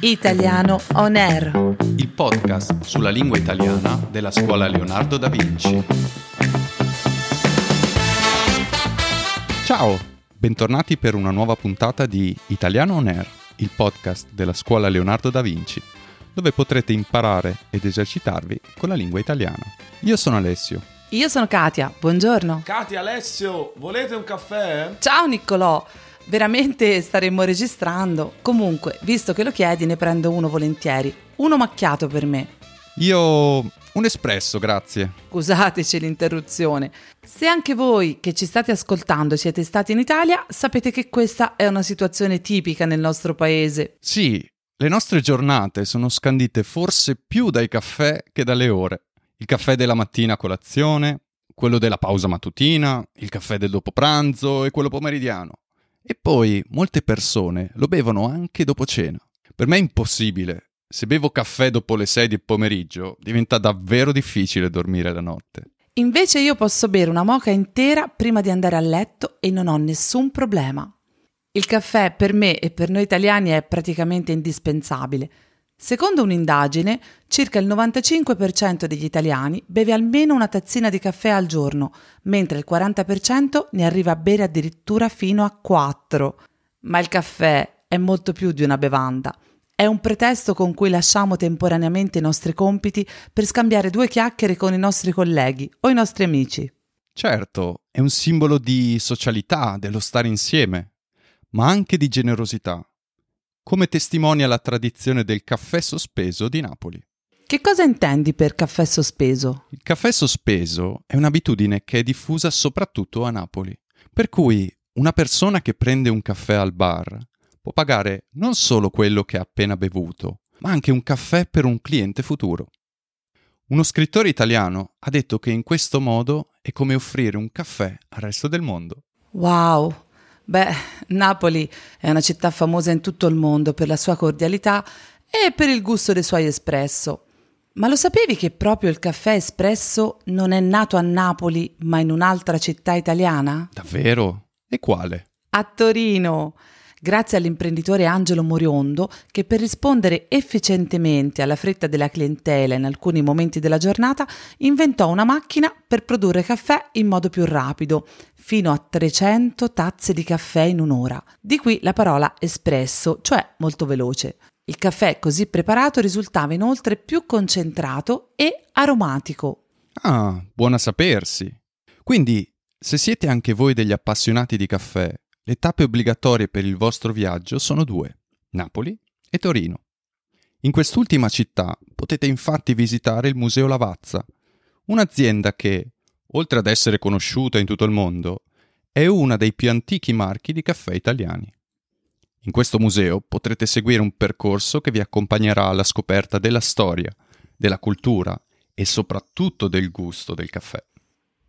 Italiano On Air. il podcast sulla lingua italiana della scuola Leonardo da Vinci. Ciao, bentornati per una nuova puntata di Italiano On Air, il podcast della scuola Leonardo da Vinci, dove potrete imparare ed esercitarvi con la lingua italiana. Io sono Alessio. Io sono Katia, buongiorno. Katia, Alessio, volete un caffè? Ciao Niccolò, veramente staremmo registrando. Comunque, visto che lo chiedi, ne prendo uno volentieri. Uno macchiato per me. Io un espresso, grazie. Scusateci l'interruzione. Se anche voi che ci state ascoltando siete stati in Italia, sapete che questa è una situazione tipica nel nostro paese. Sì, le nostre giornate sono scandite forse più dai caffè che dalle ore. Il caffè della mattina a colazione, quello della pausa mattutina, il caffè del dopo pranzo e quello pomeridiano. E poi molte persone lo bevono anche dopo cena. Per me è impossibile. Se bevo caffè dopo le 6 del pomeriggio, diventa davvero difficile dormire la notte. Invece io posso bere una moca intera prima di andare a letto e non ho nessun problema. Il caffè per me e per noi italiani è praticamente indispensabile. Secondo un'indagine, circa il 95% degli italiani beve almeno una tazzina di caffè al giorno, mentre il 40% ne arriva a bere addirittura fino a 4. Ma il caffè è molto più di una bevanda. È un pretesto con cui lasciamo temporaneamente i nostri compiti per scambiare due chiacchiere con i nostri colleghi o i nostri amici. Certo, è un simbolo di socialità, dello stare insieme, ma anche di generosità, come testimonia la tradizione del caffè sospeso di Napoli. Che cosa intendi per caffè sospeso? Il caffè sospeso è un'abitudine che è diffusa soprattutto a Napoli, per cui una persona che prende un caffè al bar può pagare non solo quello che ha appena bevuto, ma anche un caffè per un cliente futuro. Uno scrittore italiano ha detto che in questo modo è come offrire un caffè al resto del mondo. Wow! Beh, Napoli è una città famosa in tutto il mondo per la sua cordialità e per il gusto dei suoi espresso. Ma lo sapevi che proprio il caffè espresso non è nato a Napoli, ma in un'altra città italiana? Davvero? E quale? A Torino! Grazie all'imprenditore Angelo Moriondo che per rispondere efficientemente alla fretta della clientela in alcuni momenti della giornata inventò una macchina per produrre caffè in modo più rapido, fino a 300 tazze di caffè in un'ora. Di qui la parola espresso, cioè molto veloce. Il caffè così preparato risultava inoltre più concentrato e aromatico. Ah, buona sapersi. Quindi, se siete anche voi degli appassionati di caffè, le tappe obbligatorie per il vostro viaggio sono due, Napoli e Torino. In quest'ultima città potete infatti visitare il Museo Lavazza, un'azienda che, oltre ad essere conosciuta in tutto il mondo, è una dei più antichi marchi di caffè italiani. In questo museo potrete seguire un percorso che vi accompagnerà alla scoperta della storia, della cultura e soprattutto del gusto del caffè.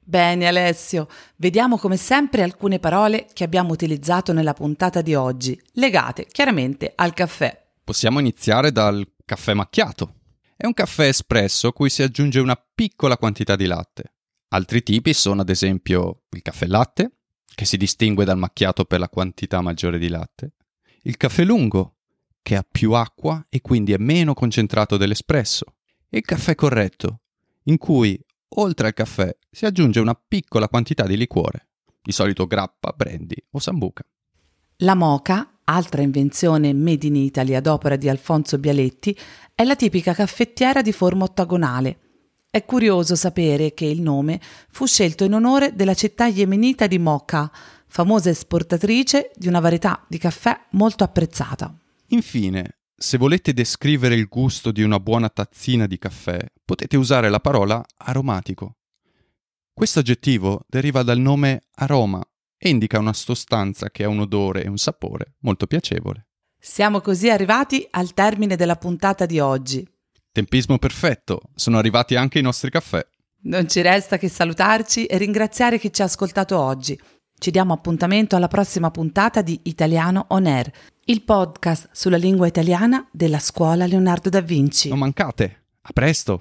Bene Alessio, vediamo come sempre alcune parole che abbiamo utilizzato nella puntata di oggi, legate chiaramente al caffè. Possiamo iniziare dal caffè macchiato. È un caffè espresso cui si aggiunge una piccola quantità di latte. Altri tipi sono ad esempio il caffè latte, che si distingue dal macchiato per la quantità maggiore di latte, il caffè lungo, che ha più acqua e quindi è meno concentrato dell'espresso, e il caffè corretto, in cui oltre al caffè si aggiunge una piccola quantità di liquore, di solito grappa, brandy o sambuca. La moca, altra invenzione made in Italy ad opera di Alfonso Bialetti, è la tipica caffettiera di forma ottagonale. È curioso sapere che il nome fu scelto in onore della città yemenita di Mocha, famosa esportatrice di una varietà di caffè molto apprezzata. Infine, se volete descrivere il gusto di una buona tazzina di caffè, potete usare la parola aromatico. Questo aggettivo deriva dal nome aroma e indica una sostanza che ha un odore e un sapore molto piacevole. Siamo così arrivati al termine della puntata di oggi. Tempismo perfetto, sono arrivati anche i nostri caffè. Non ci resta che salutarci e ringraziare chi ci ha ascoltato oggi. Ci diamo appuntamento alla prossima puntata di Italiano On Air, il podcast sulla lingua italiana della scuola Leonardo da Vinci. Non mancate, a presto!